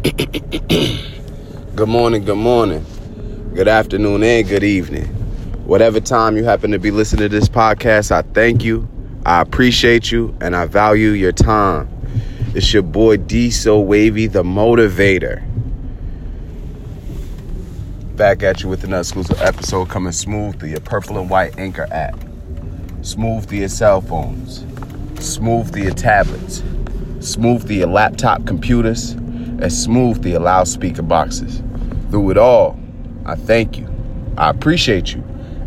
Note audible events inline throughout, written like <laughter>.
<coughs> good morning, good morning, good afternoon, and good evening. Whatever time you happen to be listening to this podcast, I thank you, I appreciate you, and I value your time. It's your boy D So Wavy, the motivator. Back at you with another exclusive episode coming smooth through your purple and white anchor app. Smooth through your cell phones. Smooth through your tablets. Smooth through your laptop computers. And smooth the loudspeaker boxes. Through it all, I thank you. I appreciate you.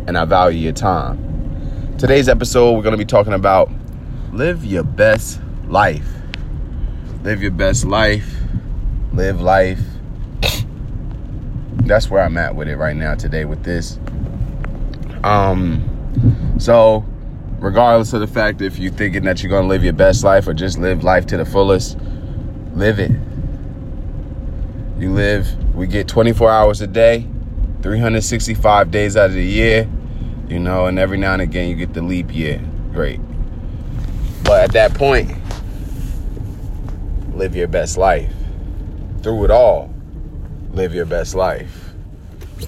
And I value your time. Today's episode, we're going to be talking about live your best life. Live your best life. Live life that's where I'm at with it right now today with this. Um, so regardless of the fact if you're thinking that you're gonna live your best life or just live life to the fullest, live it. You live, we get 24 hours a day, 365 days out of the year, you know, and every now and again you get the leap year. Great. But at that point, live your best life. Through it all, live your best life.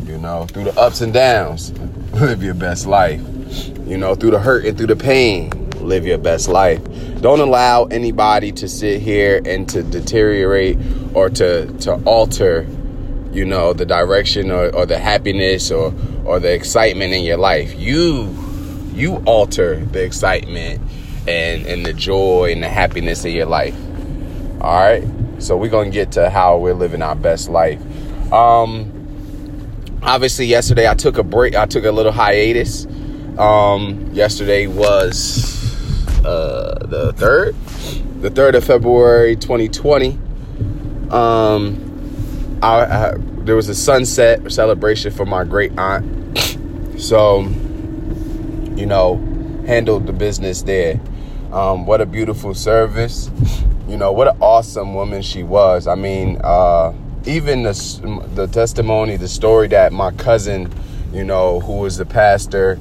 You know, through the ups and downs, <laughs> live your best life. You know, through the hurt and through the pain, live your best life. Don't allow anybody to sit here and to deteriorate or to to alter, you know, the direction or, or the happiness or or the excitement in your life. You you alter the excitement and and the joy and the happiness in your life. All right. So we're gonna get to how we're living our best life. Um, obviously, yesterday I took a break. I took a little hiatus. Um, yesterday was uh, the third, the third of February, 2020. Um, I, I, there was a sunset celebration for my great aunt, so you know, handled the business there. Um, what a beautiful service. You know, what an awesome woman she was. I mean, uh, even the, the testimony, the story that my cousin, you know, who was the pastor,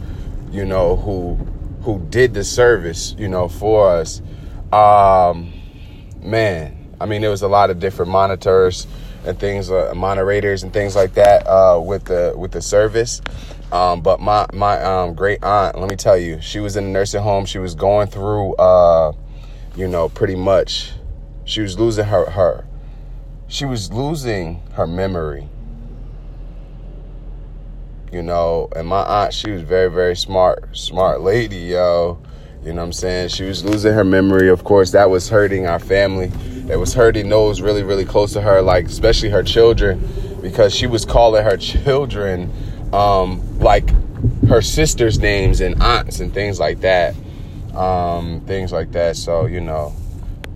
you know, who who did the service, you know, for us. Um, man, I mean, there was a lot of different monitors and things, uh, moderators and things like that uh, with the with the service. Um, but my my um, great aunt, let me tell you, she was in a nursing home. She was going through, uh, you know, pretty much, she was losing her her she was losing her memory. You know, and my aunt, she was very, very smart, smart lady, yo. You know what I'm saying? She was losing her memory. Of course, that was hurting our family. It was hurting those really, really close to her, like especially her children, because she was calling her children um, like her sisters' names and aunts and things like that. Um, things like that. So, you know,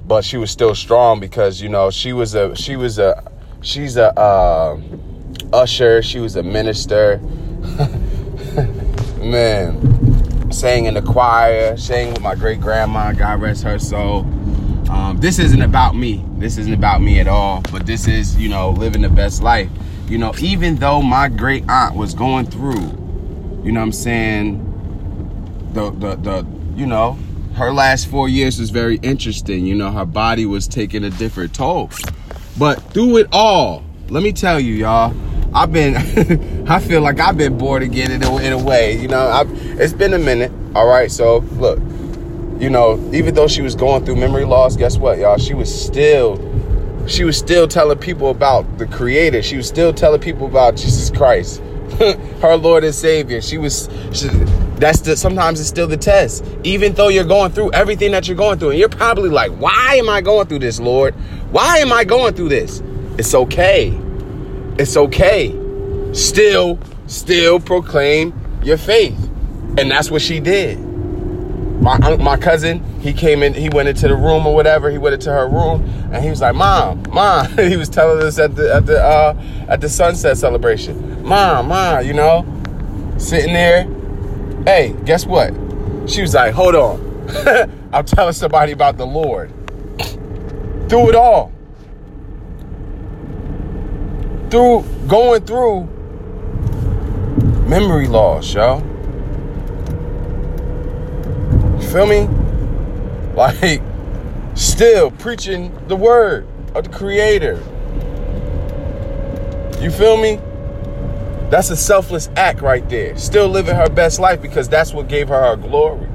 but she was still strong because you know she was a she was a she's a uh, usher she was a minister <laughs> man sang in the choir sang with my great grandma god rest her soul um, this isn't about me this isn't about me at all but this is you know living the best life you know even though my great aunt was going through you know i'm saying the the the you know her last four years was very interesting. You know, her body was taking a different toll. But through it all, let me tell you, y'all, I've been, <laughs> I feel like I've been bored again in a, in a way. You know, I've, it's been a minute. All right. So, look, you know, even though she was going through memory loss, guess what, y'all? She was still, she was still telling people about the Creator. She was still telling people about Jesus Christ, <laughs> her Lord and Savior. She was, she, that's the sometimes it's still the test. Even though you're going through everything that you're going through, and you're probably like, why am I going through this, Lord? Why am I going through this? It's okay. It's okay. Still, still proclaim your faith. And that's what she did. My my cousin, he came in, he went into the room or whatever. He went into her room, and he was like, "Mom, mom." <laughs> he was telling us at the at the uh, at the sunset celebration, "Mom, mom," you know, sitting there Hey, guess what? She was like, hold on. <laughs> I'm telling somebody about the Lord. Through it all. Through going through memory loss, y'all. You feel me? <laughs> Like, still preaching the word of the Creator. You feel me? That's a selfless act right there. Still living her best life because that's what gave her her glory.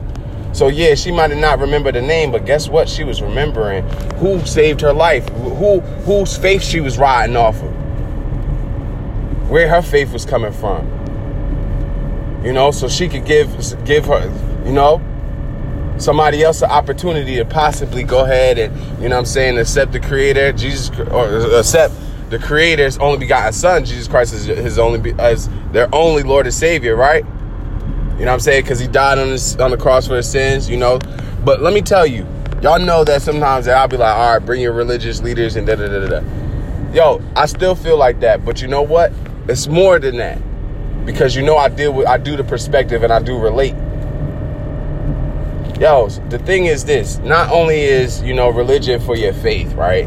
So yeah, she might have not remembered the name, but guess what? She was remembering who saved her life, who whose faith she was riding off of, where her faith was coming from. You know, so she could give give her, you know, somebody else an opportunity to possibly go ahead and, you know I'm saying, accept the creator, Jesus or uh, accept the creator's only begotten son, Jesus Christ is his only as their only Lord and Savior, right? You know what I'm saying? Because he died on this on the cross for his sins, you know. But let me tell you, y'all know that sometimes I'll be like, all right, bring your religious leaders and da da da da. Yo, I still feel like that, but you know what? It's more than that. Because you know I deal with I do the perspective and I do relate. Yo, the thing is this, not only is, you know, religion for your faith, right?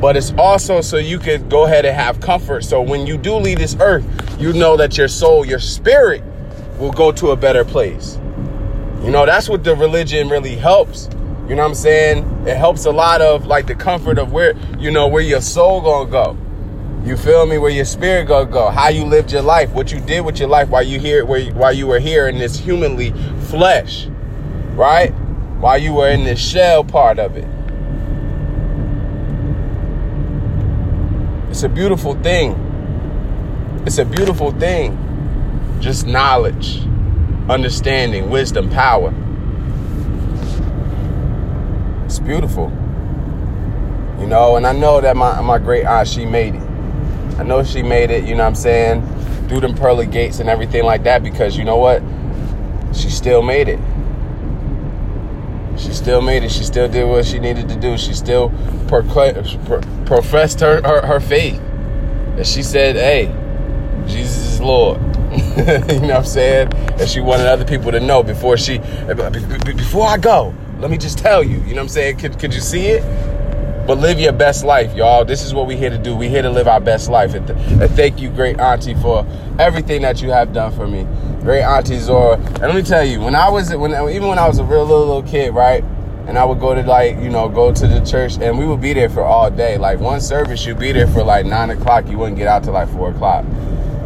But it's also so you could go ahead and have comfort. So when you do leave this earth, you know that your soul, your spirit will go to a better place. You know, that's what the religion really helps. You know what I'm saying? It helps a lot of like the comfort of where, you know, where your soul gonna go. You feel me? Where your spirit gonna go? How you lived your life? What you did with your life while you here, where while you were here in this humanly flesh, right? While you were in this shell part of it. It's a beautiful thing. It's a beautiful thing just knowledge, understanding, wisdom, power. It's beautiful. You know, and I know that my, my great aunt, she made it. I know she made it, you know what I'm saying, through them pearly gates and everything like that because you know what? She still made it. She still made it. She still did what she needed to do. She still professed her, her, her faith. And she said, hey, Jesus is Lord. <laughs> you know what I'm saying? And she wanted other people to know before she, before I go, let me just tell you, you know what I'm saying? Could, could you see it? But live your best life, y'all. This is what we're here to do. We're here to live our best life. And, th- and thank you, great auntie, for everything that you have done for me. Great auntie Zora. And let me tell you, when I was, when even when I was a real little, little kid, right? And I would go to like, you know, go to the church and we would be there for all day. Like one service, you'd be there for like nine o'clock. You wouldn't get out till like four o'clock.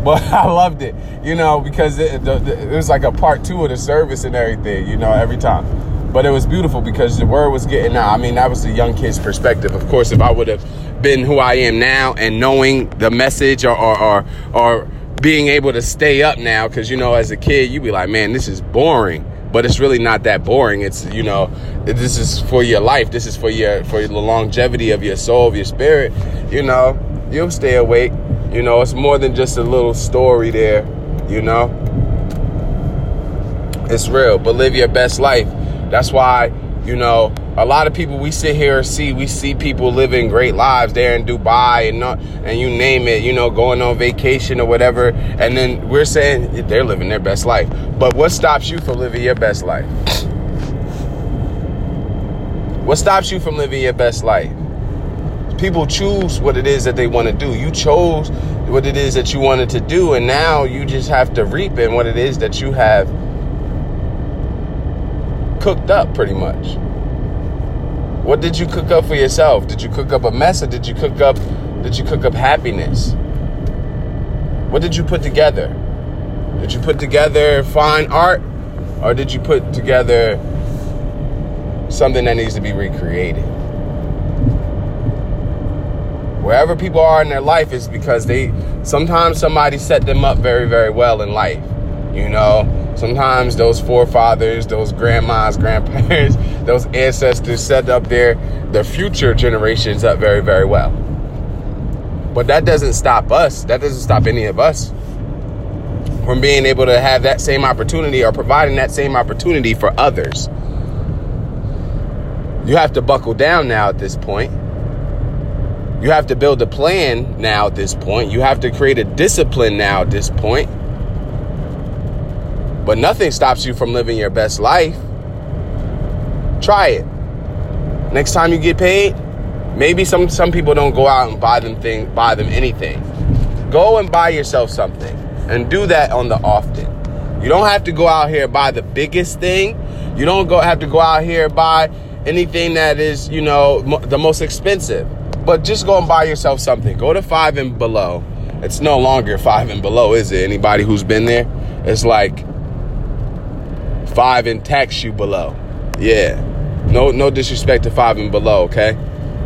<laughs> but I loved it, you know, because it, the, the, it was like a part two of the service and everything, you know, every time. But it was beautiful because the word was getting out. I mean, that was the young kid's perspective. Of course, if I would have been who I am now and knowing the message or or or, or being able to stay up now, because you know, as a kid, you'd be like, man, this is boring. But it's really not that boring. It's you know, this is for your life. This is for your for the longevity of your soul, of your spirit. You know, you'll stay awake you know, it's more than just a little story there, you know? It's real, but live your best life. That's why, you know, a lot of people we sit here and see, we see people living great lives there in Dubai and not, and you name it, you know, going on vacation or whatever. And then we're saying they're living their best life. But what stops you from living your best life? What stops you from living your best life? people choose what it is that they want to do. You chose what it is that you wanted to do, and now you just have to reap in what it is that you have cooked up pretty much. What did you cook up for yourself? Did you cook up a mess or did you cook up did you cook up happiness? What did you put together? Did you put together fine art or did you put together something that needs to be recreated? wherever people are in their life is because they sometimes somebody set them up very very well in life you know sometimes those forefathers those grandmas grandparents <laughs> those ancestors set up their their future generations up very very well but that doesn't stop us that doesn't stop any of us from being able to have that same opportunity or providing that same opportunity for others you have to buckle down now at this point you have to build a plan now at this point. You have to create a discipline now at this point. But nothing stops you from living your best life. Try it. Next time you get paid, maybe some some people don't go out and buy them thing, buy them anything. Go and buy yourself something and do that on the often. You don't have to go out here buy the biggest thing. You don't go have to go out here buy anything that is, you know, the most expensive. But just go and buy yourself something. Go to five and below It's no longer five and below, is it? Anybody who's been there? It's like five and tax you below. Yeah. No no disrespect to five and below, okay?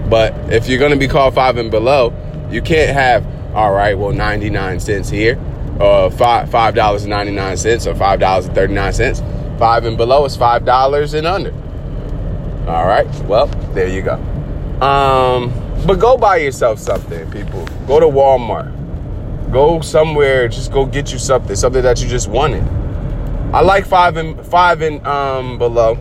But if you're gonna be called five and below, you can't have, all right, well, 99 cents here, or five five dollars and 99 cents, or five dollars and 39 cents. Five and below is five dollars and under. All right. Well, there you go. Um, but go buy yourself something, people. Go to Walmart. Go somewhere. Just go get you something, something that you just wanted. I like five and five and um below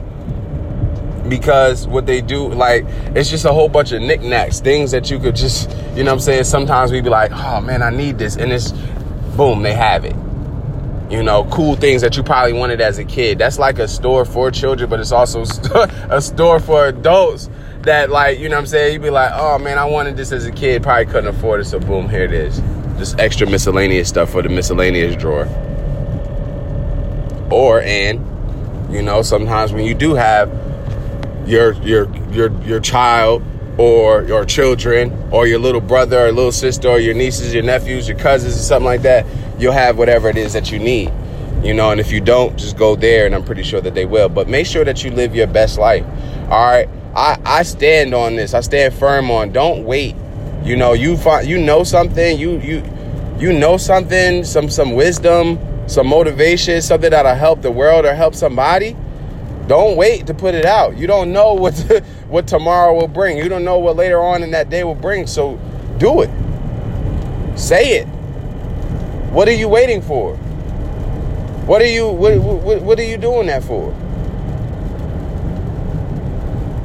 because what they do, like, it's just a whole bunch of knickknacks, things that you could just, you know what I'm saying? Sometimes we'd be like, oh man, I need this. And it's boom, they have it. You know, cool things that you probably wanted as a kid. That's like a store for children, but it's also <laughs> a store for adults that, like, you know what I'm saying? You'd be like, oh man, I wanted this as a kid, probably couldn't afford it, so boom, here it is. Just extra miscellaneous stuff for the miscellaneous drawer. Or, and, you know, sometimes when you do have your your your your child or your children or your little brother or little sister or your nieces, your nephews, your cousins, or something like that, you'll have whatever it is that you need. You know, and if you don't, just go there and I'm pretty sure that they will. But make sure that you live your best life. All right. I, I stand on this. I stand firm on don't wait. You know, you find you know something, you you you know something, some some wisdom, some motivation, something that'll help the world or help somebody don't wait to put it out. You don't know what to, <laughs> what tomorrow will bring. You don't know what later on in that day will bring. So do it. Say it. What are you waiting for? What are you what, what, what are you doing that for?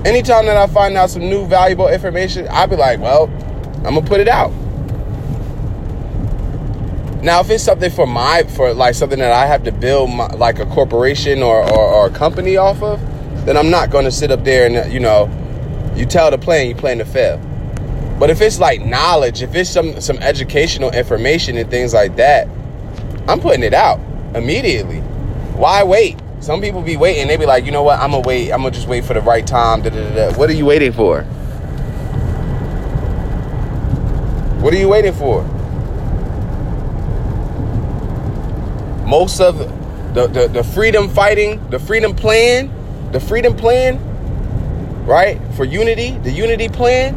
Anytime that I find out some new valuable information, I'll be like, well, I'm gonna put it out. Now, if it's something for my, for like something that I have to build my, like a corporation or, or, or a company off of, then I'm not going to sit up there and, you know, you tell the plan, you plan to fail. But if it's like knowledge, if it's some, some educational information and things like that, I'm putting it out immediately. Why wait? Some people be waiting. They be like, you know what? I'm gonna wait. I'm gonna just wait for the right time. Da, da, da, What are you waiting for? What are you waiting for? Most of the, the, the freedom fighting, the freedom plan, the freedom plan, right? For unity, the unity plan.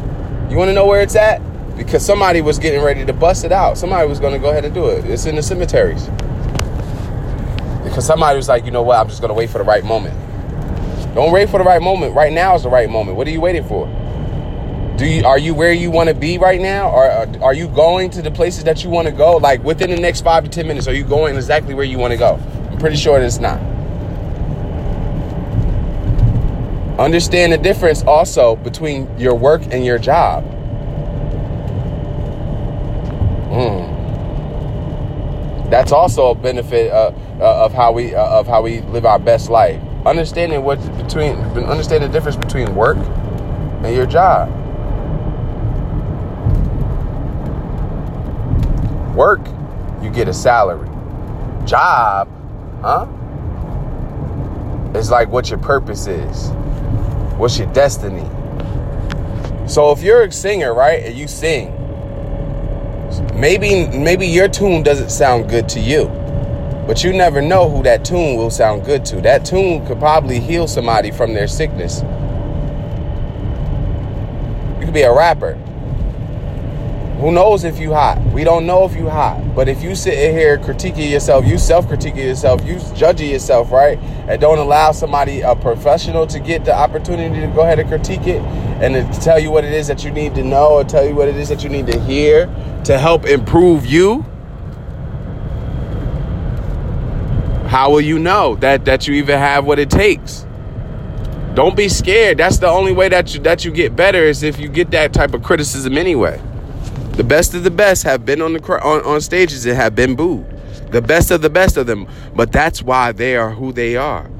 You want to know where it's at? Because somebody was getting ready to bust it out. Somebody was going to go ahead and do it. It's in the cemeteries. Because somebody was like, you know what? I'm just going to wait for the right moment. Don't wait for the right moment. Right now is the right moment. What are you waiting for? Do you are you where you want to be right now? Or are you going to the places that you want to go? Like within the next five to ten minutes are you going exactly where you want to go? I'm pretty sure it's not. Understand the difference also between your work and your job. Mm. that's also a benefit uh, uh, of how we uh, of how we live our best life. Understanding what between understanding the difference between work and your job Work, you get a salary. Job, huh? It's like what your purpose is. What's your destiny? So if you're a singer, right, and you sing, maybe maybe your tune doesn't sound good to you. But you never know who that tune will sound good to. That tune could probably heal somebody from their sickness. You could be a rapper who knows if you hot? We don't know if you hot. But if you sit in here critiquing yourself, you self-critiquing yourself, you judging yourself, right? And don't allow somebody, a professional, to get the opportunity to go ahead and critique it and to tell you what it is that you need to know or tell you what it is that you need to hear to help improve you. How will you know that that you even have what it takes? Don't be scared. That's the only way that you that you get better is if you get that type of criticism anyway. The best of the best have been on the on, on stages and have been booed. The best of the best of them, but that's why they are who they are.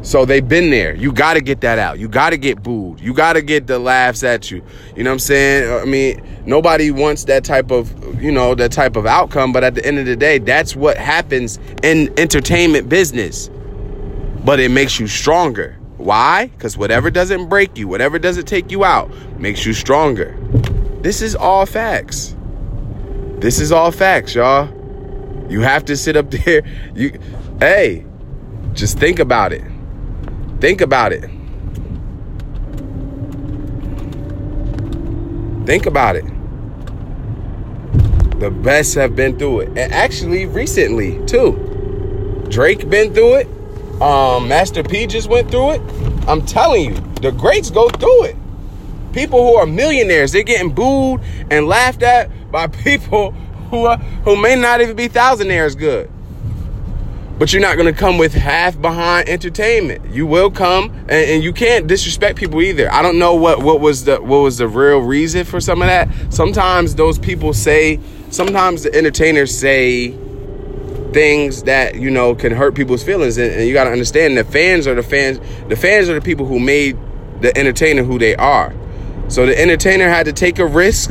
So they've been there. You got to get that out. You got to get booed. You got to get the laughs at you. You know what I'm saying? I mean, nobody wants that type of, you know, that type of outcome, but at the end of the day, that's what happens in entertainment business. But it makes you stronger. Why? Cuz whatever doesn't break you, whatever doesn't take you out, makes you stronger. This is all facts. This is all facts, y'all. You have to sit up <laughs> there. You hey, just think about it. Think about it. Think about it. The best have been through it. And actually recently, too. Drake been through it. Um, Master P just went through it. I'm telling you, the greats go through it. People who are millionaires, they're getting booed and laughed at by <laughs> people who are, who may not even be thousandaires good. But you're not gonna come with half behind entertainment. You will come, and, and, you can't disrespect people either. I don't know what what was the what was the real reason for some of that. Sometimes those people say, sometimes the entertainers say things that you know can hurt people's feelings, and, and you got to understand the fans are the fans. The fans are the people who made the entertainer who they are. So the entertainer had to take a risk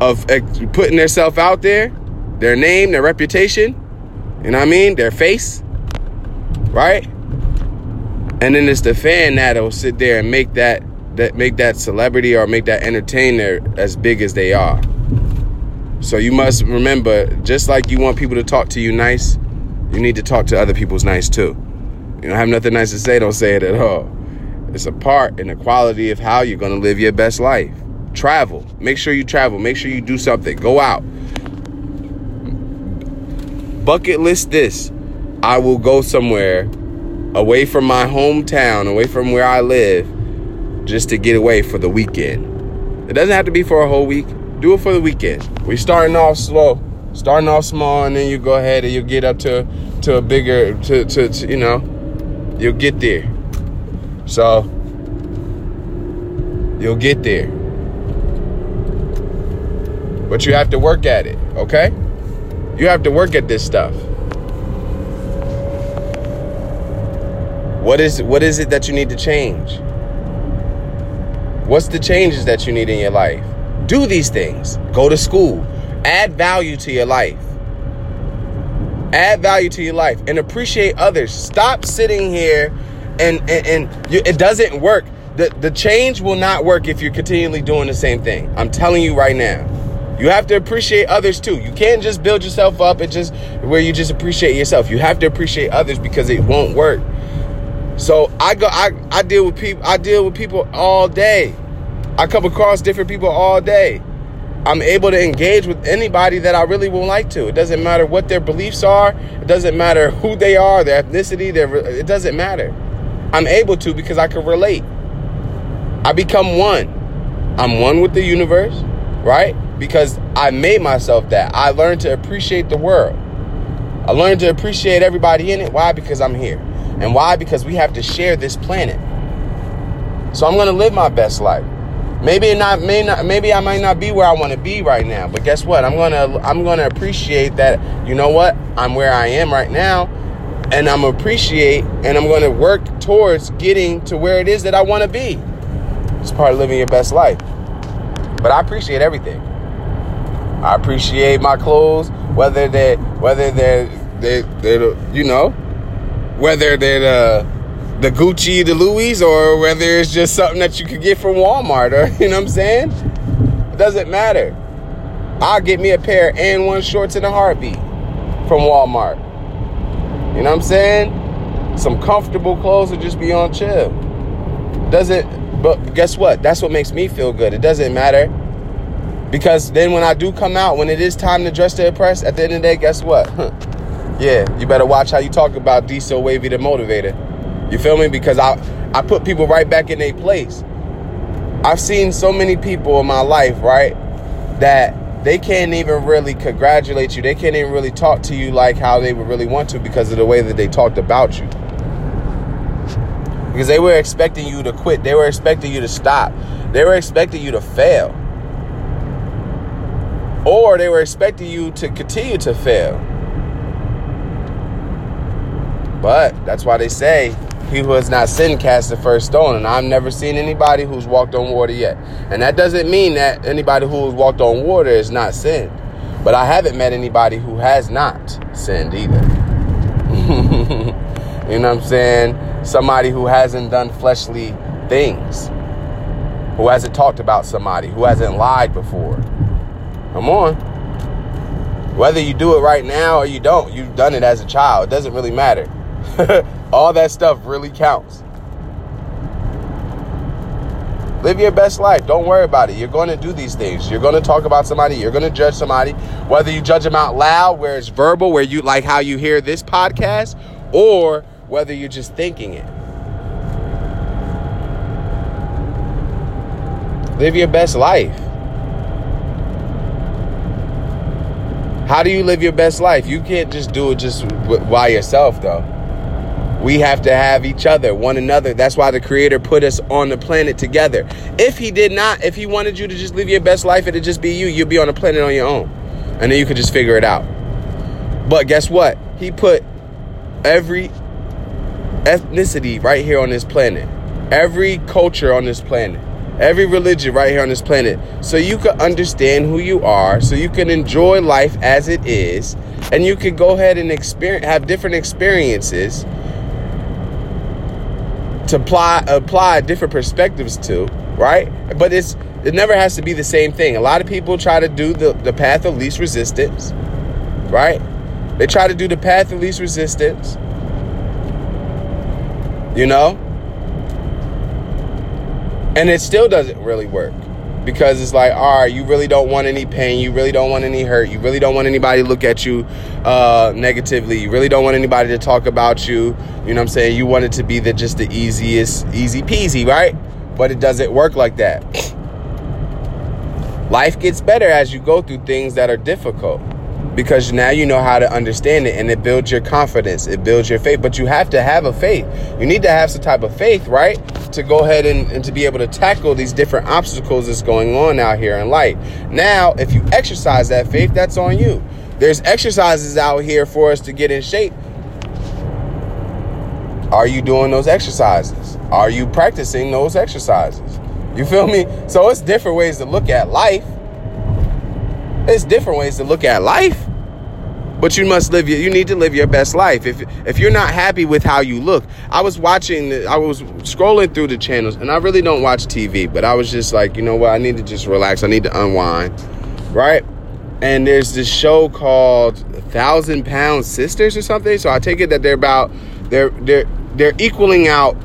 of putting themselves out there, their name, their reputation, you know what I mean? Their face, right? And then it's the fan that'll sit there and make that that make that celebrity or make that entertainer as big as they are. So you must remember, just like you want people to talk to you nice, you need to talk to other people's nice too. You don't have nothing nice to say, don't say it at all. It's a part in the quality of how you're gonna live your best life. Travel. Make sure you travel. Make sure you do something. Go out. Bucket list this. I will go somewhere away from my hometown, away from where I live, just to get away for the weekend. It doesn't have to be for a whole week. Do it for the weekend. We starting off slow, starting off small, and then you go ahead and you get up to to a bigger to, to, to you know, you'll get there. So you'll get there. But you have to work at it, okay? You have to work at this stuff. What is what is it that you need to change? What's the changes that you need in your life? Do these things. Go to school. Add value to your life. Add value to your life and appreciate others. Stop sitting here and and, and you, it doesn't work. The the change will not work if you're continually doing the same thing. I'm telling you right now. You have to appreciate others too. You can't just build yourself up and just where you just appreciate yourself. You have to appreciate others because it won't work. So I go I, I deal with people I deal with people all day. I come across different people all day. I'm able to engage with anybody that I really would like to. It doesn't matter what their beliefs are. It doesn't matter who they are, their ethnicity, their it doesn't matter. I'm able to because I can relate. I become one. I'm one with the universe, right? Because I made myself that. I learned to appreciate the world. I learned to appreciate everybody in it. Why? Because I'm here. And why? Because we have to share this planet. So I'm gonna live my best life. Maybe not, may not, maybe I might not be where I want to be right now. But guess what? I'm gonna, I'm gonna appreciate that. You know what? I'm where I am right now, and I'm appreciate and I'm going to work towards getting to where it is that I want to be. It's part of living your best life. But I appreciate everything. I appreciate my clothes, whether they whether they're they they you know, whether they're the uh, the Gucci, the Louis, or whether it's just something that you could get from Walmart, or <laughs> you know what I'm saying? It doesn't matter. I'll get me a pair And1 shorts in a heartbeat from Walmart. You know what I'm saying? Some comfortable clothes to just be on chill. Doesn't, but guess what? That's what makes me feel good. It doesn't matter. Because then when I do come out, when it is time to dress to impress, at the end of the day, guess what? <laughs> yeah, you better watch how you talk about Diesel Wavy the Motivator. You feel me? Because I, I put people right back in their place. I've seen so many people in my life, right, that they can't even really congratulate you. They can't even really talk to you like how they would really want to because of the way that they talked about you. Because they were expecting you to quit. They were expecting you to stop. They were expecting you to fail. Or they were expecting you to continue to fail. But that's why they say he who has not sinned cast the first stone. And I've never seen anybody who's walked on water yet. And that doesn't mean that anybody who's walked on water is not sinned. But I haven't met anybody who has not sinned either. <laughs> you know what I'm saying? Somebody who hasn't done fleshly things, who hasn't talked about somebody, who hasn't lied before. Come on. Whether you do it right now or you don't, you've done it as a child. It doesn't really matter. <laughs> All that stuff really counts. Live your best life. Don't worry about it. You're going to do these things. You're going to talk about somebody. You're going to judge somebody. Whether you judge them out loud, where it's verbal, where you like how you hear this podcast, or whether you're just thinking it. Live your best life. How do you live your best life? You can't just do it just by yourself, though. We have to have each other, one another. That's why the Creator put us on the planet together. If He did not, if He wanted you to just live your best life, it'd just be you. You'd be on the planet on your own. And then you could just figure it out. But guess what? He put every ethnicity right here on this planet, every culture on this planet every religion right here on this planet so you can understand who you are so you can enjoy life as it is and you can go ahead and experience have different experiences to apply apply different perspectives to right? But it's it never has to be the same thing. A lot of people try to do the, the path of least resistance right? They try to do the path of least resistance you know? And it still doesn't really work because it's like, all right, you really don't want any pain. You really don't want any hurt. You really don't want anybody to look at you uh, negatively. You really don't want anybody to talk about you. You know what I'm saying? You want it to be the just the easiest, easy peasy, right? But it doesn't work like that. <sniffs> Life gets better as you go through things that are difficult because now you know how to understand it and it builds your confidence. It builds your faith. But you have to have a faith. You need to have some type of faith right to go ahead and, and to be able to tackle these different obstacles that's going on out here in life. Now if you exercise that faith that's on you. There's exercises out here for us to get in shape. Are you doing those exercises? Are you practicing those exercises? You feel me? So it's different ways to look at life it's different ways to look at life. But you must live your, you need to live your best life. If if you're not happy with how you look, I was watching I was scrolling through the channels and I really don't watch TV, but I was just like, you know what, I need to just relax. I need to unwind. Right? And there's this show called Thousand Pound Sisters or something. So I take it that they're about they're they're they're equaling out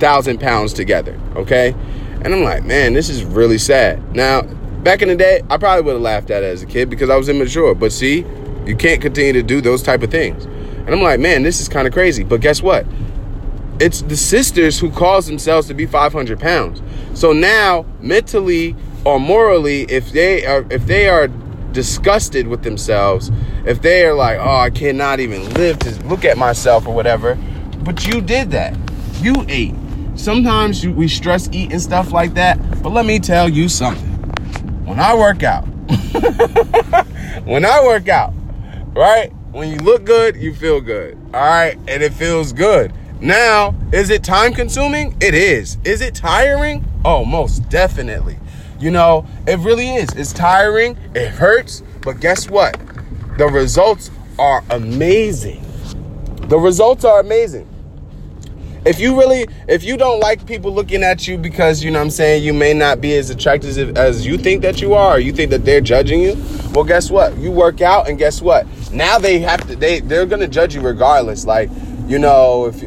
thousand pounds together. Okay. And I'm like, man, this is really sad. Now, Back in the day, I probably would have laughed at it as a kid because I was immature. But see, you can't continue to do those type of things. And I'm like, man, this is kind of crazy. But guess what? It's the sisters who cause themselves to be 500 pounds. So now, mentally or morally, if they are if they are disgusted with themselves, if they are like, oh, I cannot even live to look at myself or whatever, but you did that. You ate. Sometimes we stress eat and stuff like that. But let me tell you something when I work out, <laughs> when I work out, right? When you look good, you feel good. All right. And it feels good. Now, is it time consuming? It is. Is it tiring? Oh, most definitely. You know, it really is. It's tiring. It hurts. But guess what? The results are amazing. The results are amazing if you really if you don't like people looking at you because you know I'm saying you may not be as attractive as you think that you are you think that they're judging you well guess what? You work out and guess what? Now they have to they they're gonna judge you regardless. Like you know if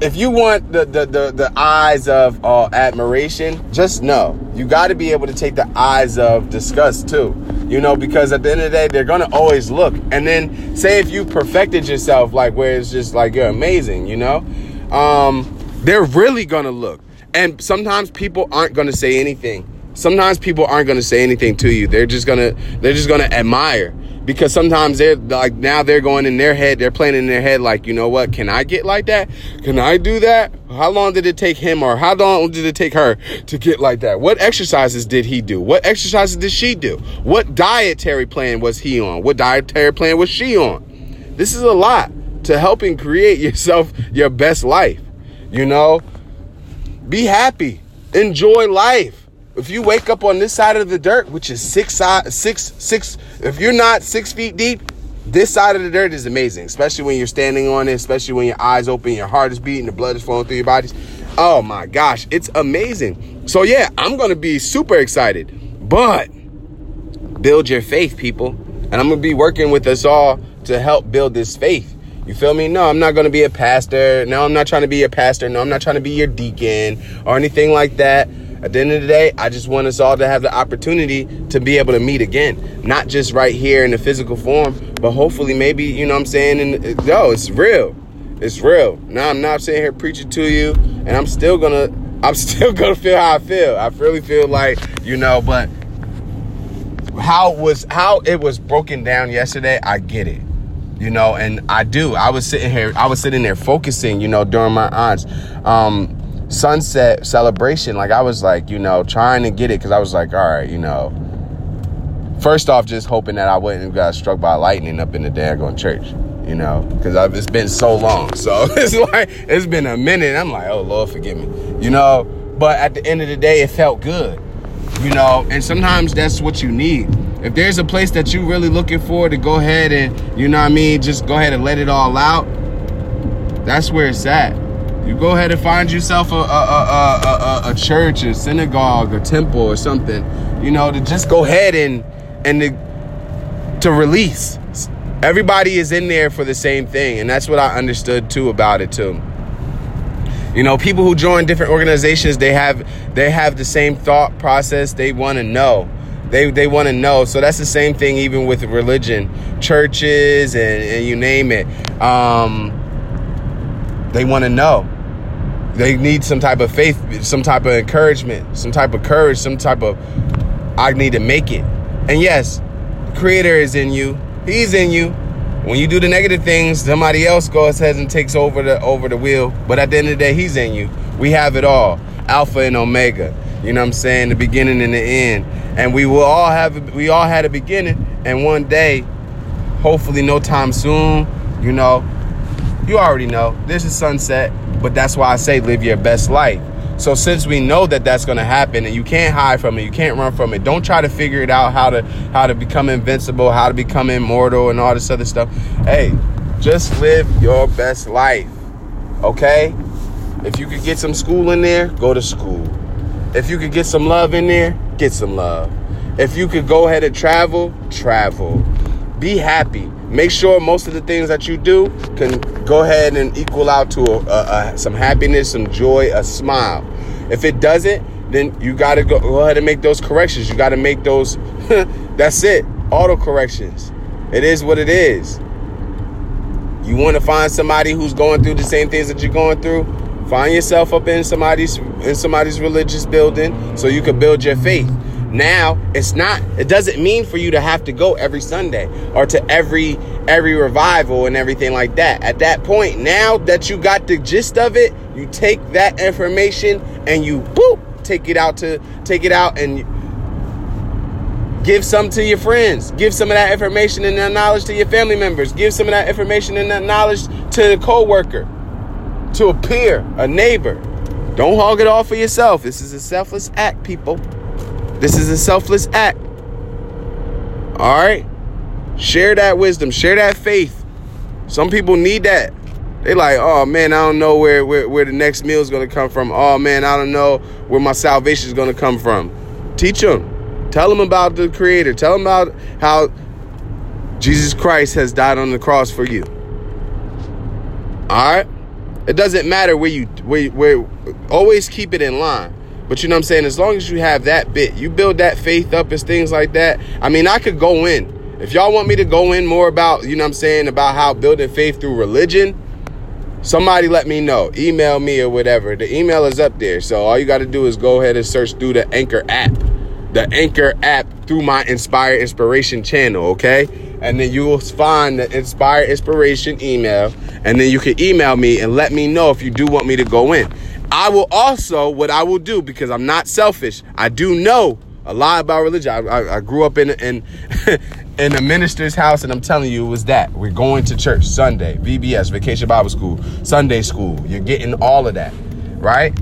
if you want the the the, the eyes of uh, admiration just know you got to be able to take the eyes of disgust too. You know because at the end of the day they're gonna always look. And then say if you perfected yourself like where it's just like you're amazing you know um, they're really gonna look. And sometimes people aren't gonna say anything. Sometimes people aren't gonna say anything to you. They're just gonna they're just gonna admire. Because sometimes they're like now they're going in their head they're playing in their head like you know what? Can i get like that? Can i do that? How long did it take him or how long did it take her to get like that? What exercises did he do? What exercises did she do? What dietary plan was he on? What dietary plan was she on? This is a lot to helping create yourself your best life. You know, be happy, enjoy life. If you wake up on this side of the dirt, which is six six six, if you're not six feet deep, this side of the dirt is amazing, especially when you're standing on it, especially when your eyes open, your heart is beating, the blood is flowing through your bodies. Oh my gosh, it's amazing. So yeah, I'm gonna be super excited, but build your faith, people And I'm gonna be working with us all to help build this faith. You feel me? No, I'm not gonna be a pastor. No, I'm not trying to be a pastor. No, I'm not trying to be your deacon or anything like that. At the end of the day, I just want us all to have the opportunity to be able to meet again. Not just right here in the physical form, but hopefully maybe, you know what I'm saying? And yo, it's real. It's real. Now I'm not sitting here preaching to you, and I'm still gonna <laughs> I'm still gonna feel how I feel. I really feel like, you know, but how was how it was broken down yesterday, I get it. You know, and I do. I was sitting here, I was sitting there focusing, you know, during my aunt's um sunset celebration. Like I was like, you know, trying to get it because I was like, all right, you know. First off, just hoping that I wouldn't have got struck by lightning up in the daggone church, you know, because it's been so long. So <laughs> it's like it's been a minute. I'm like, oh Lord, forgive me, you know. But at the end of the day, it felt good, you know. And sometimes that's what you need. If there's a place that you really looking for to go ahead and, you know what I mean, just go ahead and let it all out. That's where it's at. You go ahead and find yourself a, a, a, a, a church, a synagogue, a temple, or something. You know, to just go ahead and and to, to release. Everybody is in there for the same thing, and that's what I understood too about it too. You know, people who join different organizations, they have they have the same thought process. They want to know. They they want to know. So that's the same thing even with religion, churches, and, and you name it. Um, they want to know. They need some type of faith, some type of encouragement, some type of courage, some type of I need to make it. And yes, creator is in you. He's in you. When you do the negative things, somebody else goes ahead and takes over the over the wheel. But at the end of the day, he's in you. We have it all. Alpha and Omega. You know what I'm saying? The beginning and the end. And we will all have we all had a beginning. And one day, hopefully no time soon, you know, you already know. This is sunset. But that's why I say live your best life. So since we know that that's going to happen and you can't hide from it, you can't run from it. Don't try to figure it out how to how to become invincible, how to become immortal and all this other stuff. Hey, just live your best life. Okay? If you could get some school in there, go to school. If you could get some love in there, get some love. If you could go ahead and travel, travel. Be happy make sure most of the things that you do can go ahead and equal out to a, a, a, some happiness, some joy, a smile. If it doesn't, then you got to go, go ahead and make those corrections. You got to make those. <laughs> that's it. Auto corrections. It is what it is. You want to find somebody who's going through the same things that you're going through. Find yourself up in somebody's in somebody's religious building so you can build your faith. Now it's not. It doesn't mean for you to have to go every Sunday or to every every revival and everything like that. At that point, now that you got the gist of it, you take that information and you boop take it out to take it out and give some to your friends. Give some of that information and that knowledge to your family members. Give some of that information and that knowledge to a coworker, to a peer, a neighbor. Don't hog it all for yourself. This is a selfless act, people. This is a selfless act. All right? Share that wisdom, share that faith. Some people need that. They like, oh man, I don't know where, where, where the next meal is going to come from. Oh man, I don't know where my salvation is going to come from. Teach them. Tell them about the Creator. Tell them about how Jesus Christ has died on the cross for you. All right? It doesn't matter where you where where always keep it in line. But you know what I'm saying? As long as you have that bit, you build that faith up as things like that. I mean, I could go in. If y'all want me to go in more about, you know what I'm saying, about how building faith through religion, somebody let me know. Email me or whatever. The email is up there. So all you got to do is go ahead and search through the Anchor app. The Anchor app through my Inspire Inspiration channel, okay? And then you will find the Inspire Inspiration email. And then you can email me and let me know if you do want me to go in. I will also, what I will do, because I'm not selfish, I do know a lot about religion. I, I, I grew up in in <laughs> in a minister's house, and I'm telling you, it was that. We're going to church Sunday, VBS, Vacation Bible School, Sunday school. You're getting all of that, right?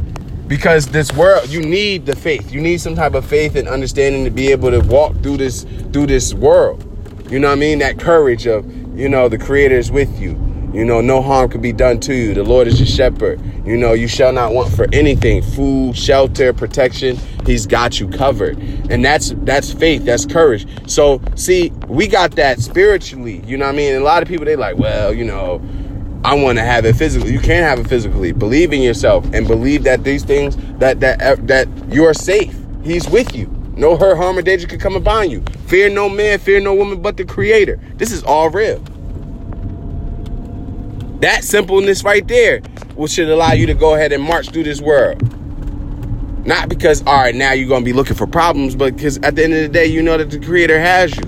Because this world, you need the faith. You need some type of faith and understanding to be able to walk through this through this world. You know what I mean? That courage of, you know, the creator is with you. You know, no harm could be done to you. The Lord is your shepherd. You know, you shall not want for anything food, shelter, protection. He's got you covered. And that's that's faith, that's courage. So, see, we got that spiritually. You know what I mean? And a lot of people they like, well, you know, I want to have it physically. You can't have it physically. Believe in yourself and believe that these things that that that you're safe. He's with you. No hurt, harm, or danger could come upon you. Fear no man, fear no woman but the creator. This is all real. That simpleness right there will should allow you to go ahead and march through this world. Not because, all right, now you're going to be looking for problems, but because at the end of the day, you know that the Creator has you.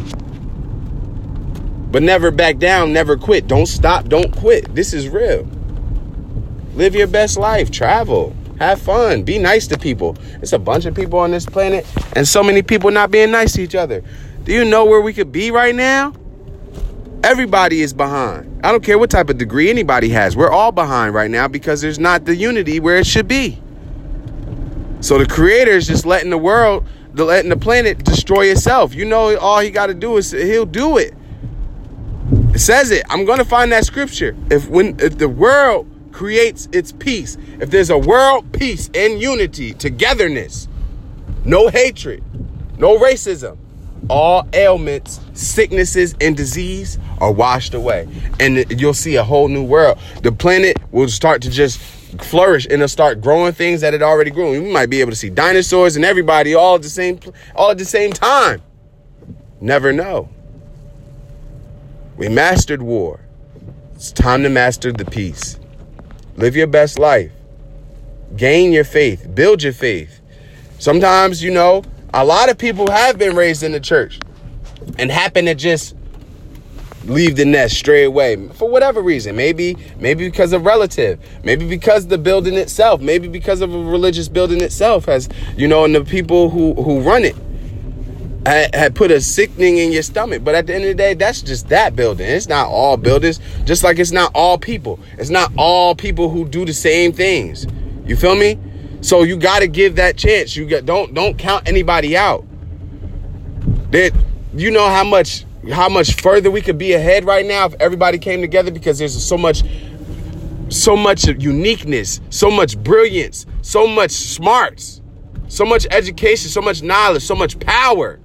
But never back down, never quit. Don't stop, don't quit. This is real. Live your best life, travel, have fun, be nice to people. It's a bunch of people on this planet, and so many people not being nice to each other. Do you know where we could be right now? Everybody is behind. I don't care what type of degree anybody has. We're all behind right now because there's not the unity where it should be. So the creator is just letting the world, the letting the planet destroy itself. You know, all he got to do is he'll do it. It says it. I'm going to find that scripture. If when if the world creates its peace, if there's a world peace and unity, togetherness, no hatred, no racism, all ailments, sicknesses, and disease are washed away. And you'll see a whole new world. The planet will start to just flourish and it'll start growing things that it already grew. You might be able to see dinosaurs and everybody all at the same all at the same time. Never know. We mastered war. It's time to master the peace. Live your best life. Gain your faith. Build your faith. Sometimes, you know, a lot of people have been raised in the church and happen to just leave the nest straight away for whatever reason. Maybe, maybe because of relative, maybe because the building itself, maybe because of a religious building itself has, you know, and the people who who run it had, put a sickening in your stomach. But at the end of the day, that's just that building. It's not all buildings, just like it's not all people. It's not all people who do the same things. You feel me? So you got to give that chance. You got don't don't count anybody out. That you know how much how much further we could be ahead right now if everybody came together because there's so much so much uniqueness, so much brilliance, so much smarts, so much education, so much knowledge, so much power.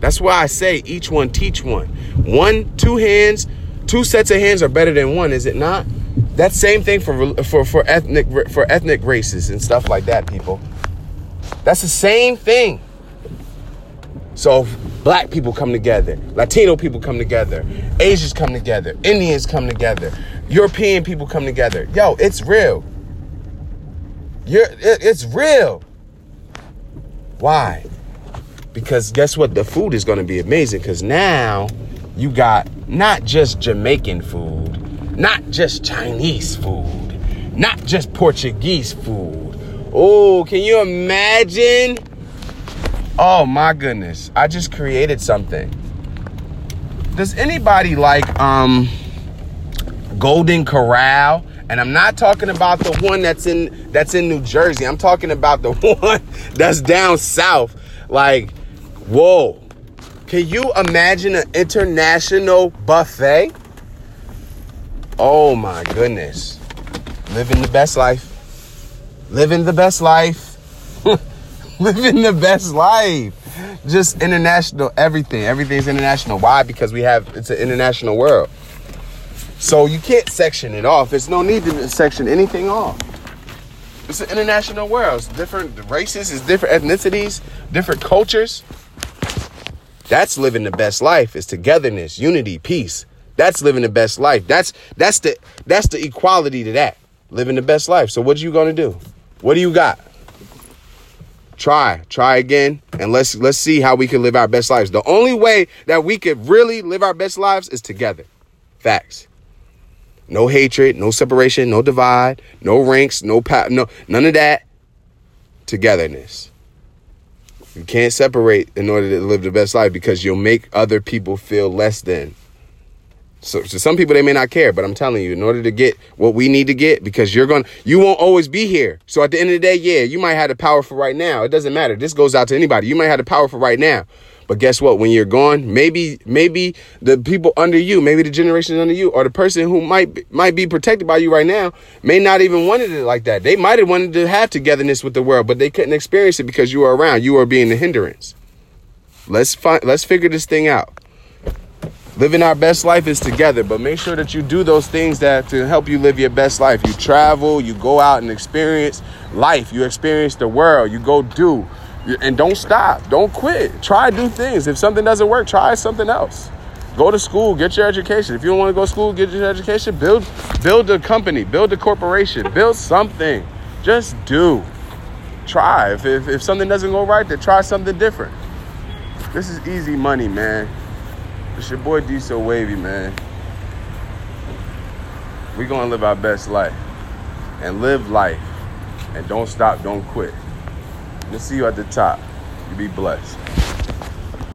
That's why I say each one teach one. One, two hands, two sets of hands are better than one, is it not? That same thing for for for ethnic for ethnic races and stuff like that, people. That's the same thing. So black people come together, Latino people come together, Asians come together, Indians come together, European people come together. Yo, it's real. You're, it's real. Why? Because guess what? The food is going to be amazing because now you got not just Jamaican food, not just Chinese food, not just Portuguese food. Oh, can you imagine? Oh my goodness. I just created something. Does anybody like um Golden Corral? And I'm not talking about the one that's in that's in New Jersey. I'm talking about the <laughs> one that's down south. Like, whoa. Can you imagine an international buffet? Oh my goodness. Living the best life. Living the best life. <laughs> Living the best life. Just international everything. Everything's international. Why? Because we have it's an international world. So you can't section it off. There's no need to section anything off. It's an international world. It's different races, it's different ethnicities, different cultures. That's living the best life. It's togetherness, unity, peace. That's living the best life. That's that's the that's the equality to that. Living the best life. So what are you gonna do? What do you got? Try, try again, and let's let's see how we can live our best lives. The only way that we could really live our best lives is together. Facts. No hatred, no separation, no divide, no ranks, no pa- no none of that. Togetherness. You can't separate in order to live the best life because you'll make other people feel less than. So to some people they may not care, but I'm telling you, in order to get what we need to get, because you're to you won't always be here. So at the end of the day, yeah, you might have the power for right now. It doesn't matter. This goes out to anybody. You might have the power for right now. But guess what? When you're gone, maybe maybe the people under you, maybe the generations under you, or the person who might be, might be protected by you right now, may not even wanted it like that. They might have wanted to have togetherness with the world, but they couldn't experience it because you were around. You were being the hindrance. Let's find. Let's figure this thing out. Living our best life is together, but make sure that you do those things that to help you live your best life. You travel, you go out and experience life. You experience the world. You go do and don't stop. Don't quit. Try new things. If something doesn't work, try something else. Go to school, get your education. If you don't want to go to school, get your education. Build, build a company, build a corporation, build something. Just do. Try. If, if, if something doesn't go right, then try something different. This is easy money, man. It's your boy D So Wavy, man. We gonna live our best life and live life and don't stop, don't quit. We'll see you at the top. You be blessed.